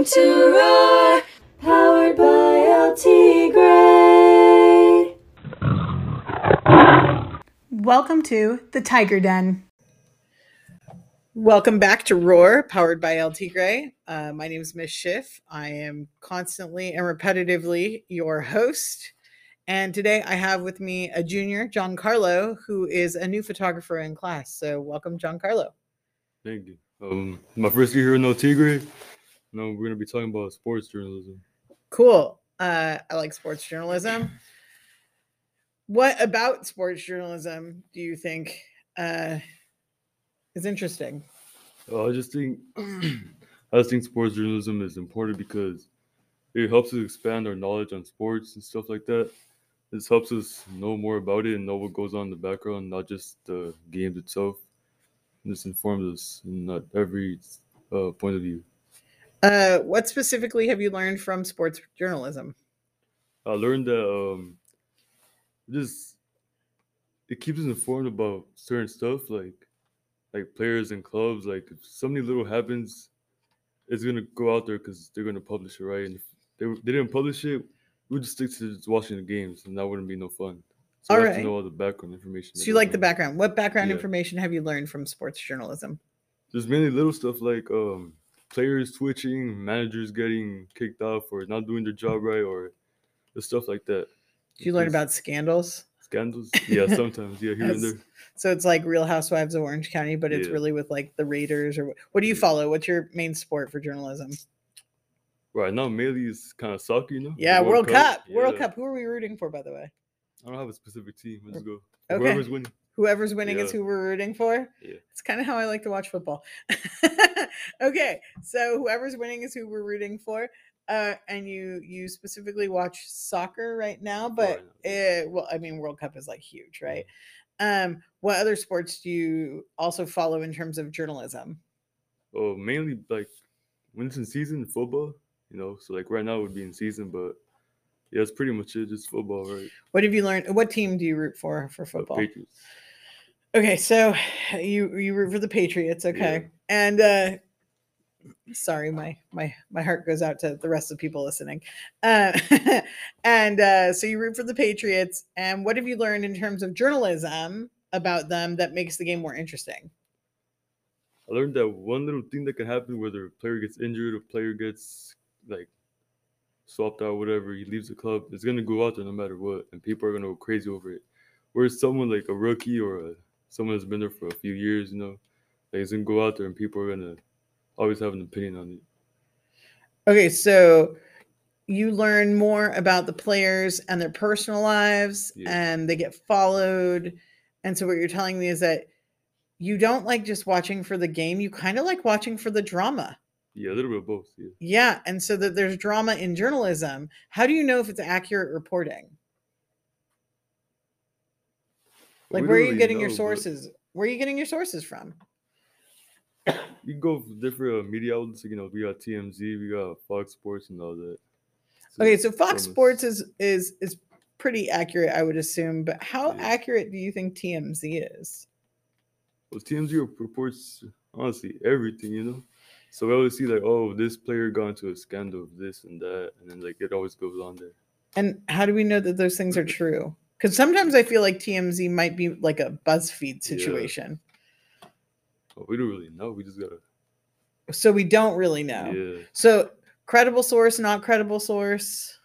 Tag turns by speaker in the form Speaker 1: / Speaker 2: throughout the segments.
Speaker 1: listening to Roar, powered by El Tigre.
Speaker 2: Welcome to the Tiger Den. Welcome back to Roar, powered by El Tigre. Uh, my name is Miss Schiff. I am constantly and repetitively your host. And today I have with me a junior, John Carlo, who is a new photographer in class. So welcome, John Carlo.
Speaker 3: Thank you. Um, my first year here in El Tigre. No, we're gonna be talking about sports journalism.
Speaker 2: Cool. Uh, I like sports journalism. What about sports journalism do you think uh, is interesting?
Speaker 3: Uh, I just think I just think sports journalism is important because it helps us expand our knowledge on sports and stuff like that. This helps us know more about it and know what goes on in the background, not just the games itself. This informs us in not every uh, point of view.
Speaker 2: Uh, what specifically have you learned from sports journalism?
Speaker 3: I learned that um, just it keeps us informed about certain stuff, like like players and clubs. Like if something little happens, it's gonna go out there because they're gonna publish it, right? And if they, they didn't publish it, we would just stick to just watching the games, and that wouldn't be no fun. So
Speaker 2: All
Speaker 3: have
Speaker 2: right.
Speaker 3: to know all the background information.
Speaker 2: So you like the background. What background
Speaker 3: Yeah.
Speaker 2: information have you learned from sports journalism?
Speaker 3: There's mainly little stuff like um, players twitching, managers getting kicked off or not doing their job right, or the stuff like that.
Speaker 2: Did you learn about scandals?
Speaker 3: scandals? Yeah, sometimes. Yeah, here and there.
Speaker 2: So it's like Real Housewives of Orange County, but it's
Speaker 3: Yeah.
Speaker 2: really with like the Raiders or what do you
Speaker 3: Yeah.
Speaker 2: follow? What's your main sport for journalism?
Speaker 3: Right now, mainly is kind of soccer, you know.
Speaker 2: Yeah, World, Cup. World
Speaker 3: Yeah.
Speaker 2: Cup. Who are we rooting for, by the way?
Speaker 3: I don't have a specific team. Let's go.
Speaker 2: Okay.
Speaker 3: Whoever's winning.
Speaker 2: Whoever's winning is who we're rooting for.
Speaker 3: Yeah.
Speaker 2: It's kind of how I like to watch football. okay, so whoever's winning is who we're rooting for. Uh, and you you specifically watch soccer right now, but
Speaker 3: Right.
Speaker 2: uh, well, I mean, World Cup is like huge, right? Um, what other sports do you also follow in terms of journalism?
Speaker 3: Oh, mainly like when it's in season, football. You know, so like right now it would be in season, but yeah, it's pretty much it. Just football, right?
Speaker 2: What have you learned? What team do you root for for
Speaker 3: Uh,
Speaker 2: football?
Speaker 3: Patriots.
Speaker 2: Okay, so you you root for the Patriots, okay? And uh sorry, my my my heart goes out to the rest of the people listening. Uh, and uh so you root for the Patriots, and what have you learned in terms of journalism about them that makes the game more interesting?
Speaker 3: I learned that one little thing that can happen, whether a player gets injured, a player gets like swapped out, whatever, he leaves the club, it's gonna go out there no matter what, and people are gonna go crazy over it. Whereas someone like a rookie or a, someone that's been there for a few years, you know, like it's gonna go out there and people are gonna always have an opinion on it.
Speaker 2: Okay, so you learn more about the players and their personal lives
Speaker 3: Yeah.
Speaker 2: and they get followed. And so what you're telling me is that you don't like just watching for the game, you kind of like watching for the drama.
Speaker 3: Yeah, a little bit of both. Yeah.
Speaker 2: Yeah, and so that there's drama in journalism. How do you know if it's accurate reporting? Like where are you
Speaker 3: really
Speaker 2: getting your
Speaker 3: know, but
Speaker 2: sources? Where are you getting your sources from?
Speaker 3: You can go for different uh, media outlets. You know, we got TMZ, we got Fox Sports, and all that.
Speaker 2: Okay, so Fox. Sports is is is pretty accurate, I would assume, but how
Speaker 3: Yeah.
Speaker 2: accurate do you think TMZ is?
Speaker 3: Well, TMZ reports honestly everything, you know. So we always see like, oh, this player got into a scandal of this and that, and then like it always goes on there.
Speaker 2: And how do we know that those things are true? Because sometimes I feel like TMZ might be like a BuzzFeed
Speaker 3: Yeah.
Speaker 2: situation.
Speaker 3: We don't really know. We just gotta.
Speaker 2: So we don't really know.
Speaker 3: Yeah.
Speaker 2: So credible source, not credible source.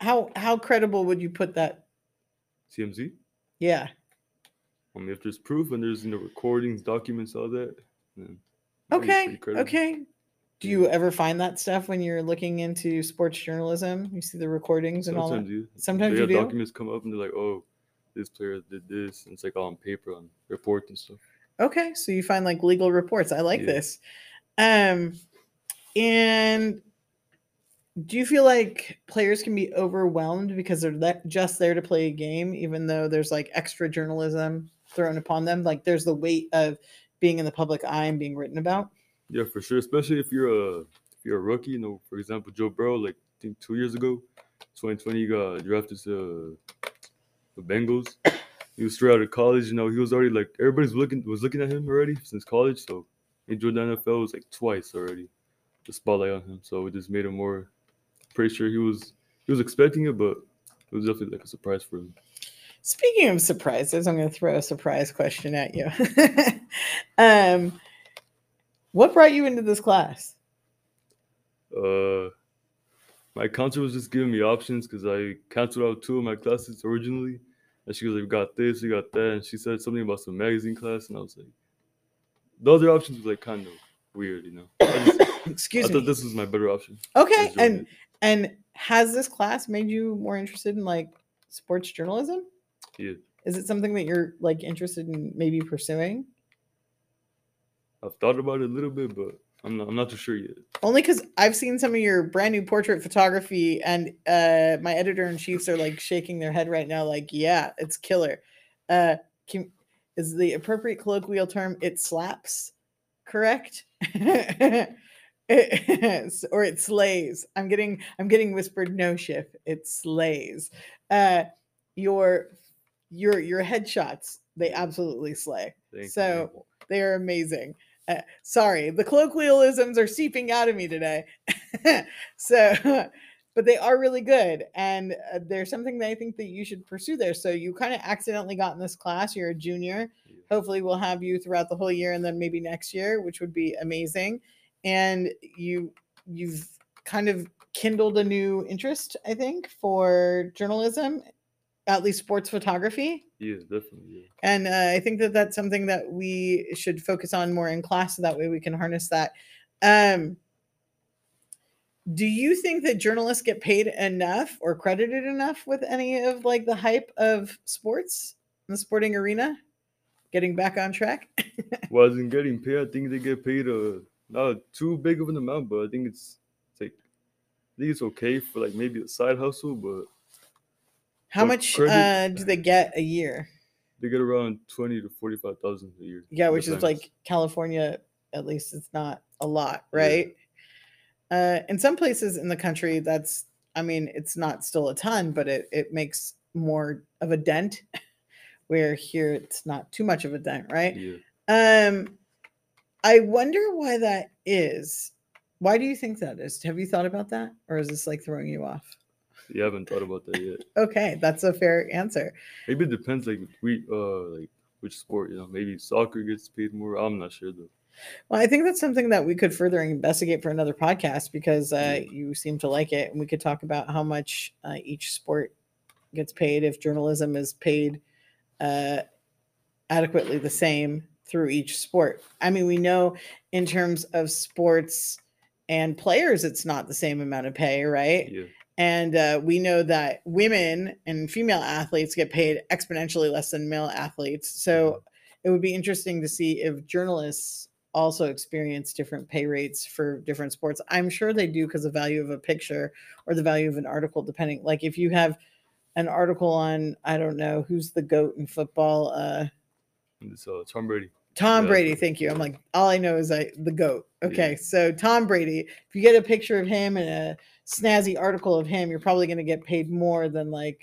Speaker 2: How how credible would you put that?
Speaker 3: TMZ.
Speaker 2: Yeah.
Speaker 3: I mean, if there's proof and there's you know recordings, documents, all that. Then I think it's
Speaker 2: Okay. Okay. Do you ever find that stuff when you're looking into sports journalism? You see the recordings and all that.
Speaker 3: Sometimes you.
Speaker 2: Sometimes
Speaker 3: they
Speaker 2: you
Speaker 3: have
Speaker 2: do?
Speaker 3: documents come up and they're like, oh, this player did this, and it's like all on paper on reports and stuff.
Speaker 2: Okay, so you find like legal reports. I like
Speaker 3: Yeah.
Speaker 2: this. Um and do you feel like players can be overwhelmed because they're le- just there to play a game even though there's like extra journalism thrown upon them? Like there's the weight of being in the public eye and being written about?
Speaker 3: Yeah, for sure. Especially if you're a if you're a rookie. You know, for example, Joe Burrow, like I think two years ago, 2020, he got drafted to the Bengals. He was straight out of college. You know, he was already like everybody's looking was looking at him already since college. So he joined the NFL was like twice already. The spotlight on him, so it just made him more. Pretty sure he was he was expecting it, but it was definitely like a surprise for him.
Speaker 2: Speaking of surprises, I'm going to throw a surprise question at you. um, what brought you into this class?
Speaker 3: Uh, my counselor was just giving me options because I canceled out two of my classes originally, and she was like, "We got this, we got that," and she said something about some magazine class, and I was like, the other options was like kind of weird, you know. I, just,
Speaker 2: Excuse
Speaker 3: I
Speaker 2: me.
Speaker 3: thought this was my better option.
Speaker 2: Okay, and and has this class made you more interested in like sports journalism? Is it something that you're like interested in maybe pursuing?
Speaker 3: I've thought about it a little bit, but I'm not I'm not too sure yet.
Speaker 2: Only because I've seen some of your brand new portrait photography, and uh, my editor in chiefs are like shaking their head right now, like, "Yeah, it's killer." Uh, can, is the appropriate colloquial term "it slaps"? Correct? It- or it slays. I'm getting I'm getting whispered no shift. It slays. Uh, your your your headshots they absolutely slay.
Speaker 3: Thank you.
Speaker 2: So they are amazing. Uh, sorry, the colloquialisms are seeping out of me today. so, but they are really good, and uh, there's something that I think that you should pursue there. So you kind of accidentally got in this class. You're a junior.
Speaker 3: Yeah.
Speaker 2: Hopefully, we'll have you throughout the whole year, and then maybe next year, which would be amazing. And you you've kind of kindled a new interest, I think, for journalism, at least sports photography.
Speaker 3: Yeah, definitely. Yeah.
Speaker 2: And uh, I think that that's something that we should focus on more in class, so that way we can harness that. Um, do you think that journalists get paid enough or credited enough with any of like the hype of sports in the sporting arena? Getting back on track.
Speaker 3: Wasn't in getting paid, I think they get paid uh not too big of an amount, but I think it's, it's like I think it's okay for like maybe a side hustle, but
Speaker 2: How
Speaker 3: But
Speaker 2: much
Speaker 3: credit-
Speaker 2: uh, do they get a year?
Speaker 3: they get around twenty to forty five thousand a year.
Speaker 2: Yeah, which is
Speaker 3: depends.
Speaker 2: like California, at least it's not a lot,
Speaker 3: Yeah.
Speaker 2: right? Uh, in some places in the country, that's, I mean, it's not still a ton, but it, it makes more of a dent. Where here it's not too much of a dent, right?
Speaker 3: yeah.
Speaker 2: Um, I wonder why that is. Why do you think that is? Have you thought about that, or is this like throwing you off?
Speaker 3: You haven't thought about that yet.
Speaker 2: Okay, that's a fair answer.
Speaker 3: Maybe it depends like we uh like which sport, you know, maybe soccer gets paid more. I'm not sure though.
Speaker 2: Well, I think that's something that we could further investigate for another podcast because uh,
Speaker 3: Yeah.
Speaker 2: you seem to like it, and we could talk about how much uh, each sport gets paid if journalism is paid uh, adequately the same through each sport. I mean, we know in terms of sports and players, it's not the same amount of pay, right?
Speaker 3: Yeah.
Speaker 2: And uh, we know that women and female athletes get paid exponentially less than male athletes. So it would be interesting to see if journalists also experience different pay rates for different sports. I'm sure they do because the value of a picture or the value of an article, depending. Like if you have an article on, I don't know, who's the goat in football? Uh,
Speaker 3: it's uh Tom Brady.
Speaker 2: Tom
Speaker 3: Yeah.
Speaker 2: Brady, thank you. I'm like, all I know is I the goat.
Speaker 3: Yeah.
Speaker 2: Okay, so Tom Brady, if you get a picture of him and a snazzy article of him, you're probably going to get paid more than like,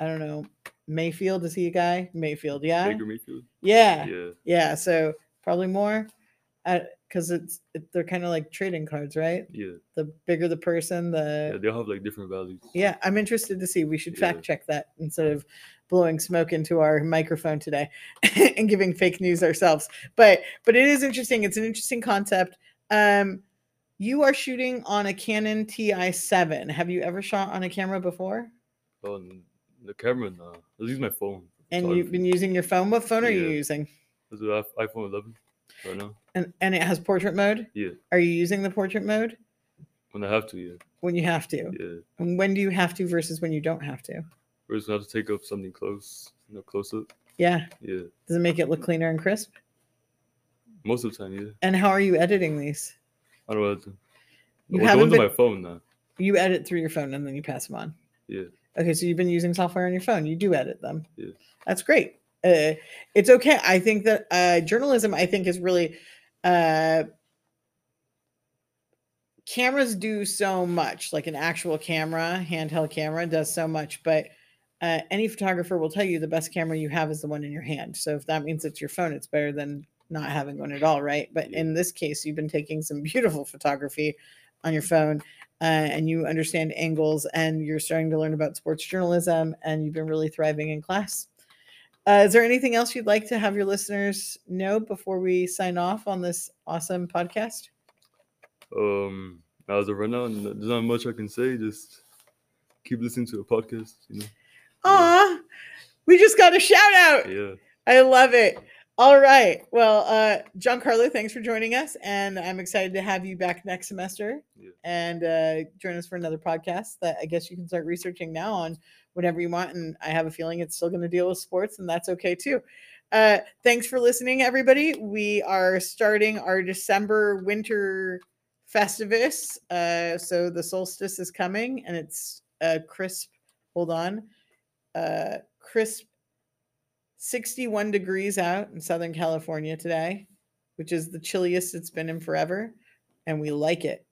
Speaker 2: I don't know, Mayfield. Is he a guy? Mayfield, yeah,
Speaker 3: Baker Mayfield.
Speaker 2: yeah,
Speaker 3: Yeah.
Speaker 2: yeah. So probably more, because it's it, they're kind of like trading cards, right?
Speaker 3: Yeah.
Speaker 2: The bigger the person, the
Speaker 3: Yeah.
Speaker 2: the
Speaker 3: They'll have like different values.
Speaker 2: yeah, I'm interested to see. We should
Speaker 3: Yeah.
Speaker 2: fact check that instead of blowing smoke into our microphone today and giving fake news ourselves. But but it is interesting. It's an interesting concept. Um, you are shooting on a Canon TI7. Have you ever shot on a camera before?
Speaker 3: Oh, on the camera no. I use my phone.
Speaker 2: And you've been using your phone. What phone are you using?
Speaker 3: Is an iPhone 11 right now.
Speaker 2: And and it has portrait mode.
Speaker 3: Yeah.
Speaker 2: Are you using the portrait mode
Speaker 3: When I have to, yeah.
Speaker 2: when you have to?
Speaker 3: Yeah.
Speaker 2: And when do you have to versus when you don't have to?
Speaker 3: I have to take up something close, you know, close up.
Speaker 2: Yeah.
Speaker 3: Yeah.
Speaker 2: Does it make it look cleaner and crisp?
Speaker 3: Most of the time, yeah.
Speaker 2: And how are you editing these?
Speaker 3: I don't know what to.
Speaker 2: You
Speaker 3: well, the
Speaker 2: haven't
Speaker 3: on my phone now.
Speaker 2: You edit through your phone and then you pass them on.
Speaker 3: Yeah.
Speaker 2: Okay, so you've been using software on your phone. You do edit them.
Speaker 3: Yeah.
Speaker 2: That's great. Uh, it's okay. I think that uh, journalism, I think, is really uh, cameras do so much. Like an actual camera, handheld camera, does so much. But uh, any photographer will tell you the best camera you have is the one in your hand. So if that means it's your phone, it's better than not having one at all, right? But in this case, you've been taking some beautiful photography on your phone uh, and you understand angles and you're starting to learn about sports journalism and you've been really thriving in class. Uh, is there anything else you'd like to have your listeners know before we sign off on this awesome podcast?
Speaker 3: Um, as of right now, there's not much I can say. Just keep listening to the podcast. You know.
Speaker 2: Aw, we just got a shout out.
Speaker 3: Yeah.
Speaker 2: I love it. All right. Well, uh, Giancarlo, thanks for joining us. And I'm excited to have you back next semester
Speaker 3: Yeah.
Speaker 2: and uh, join us for another podcast that I guess you can start researching now on whatever you want. And I have a feeling it's still going to deal with sports, and that's okay too. Uh, thanks for listening, everybody. We are starting our December winter festivus. Uh, so the solstice is coming and it's uh, crisp. Hold on. Uh, crisp 61 degrees out in Southern California today, which is the chilliest it's been in forever. And we like it.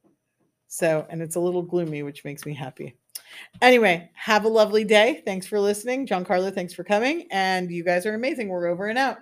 Speaker 2: So, and it's a little gloomy, which makes me happy. Anyway, have a lovely day. Thanks for listening. John Carlo, thanks for coming. And you guys are amazing. We're over and out.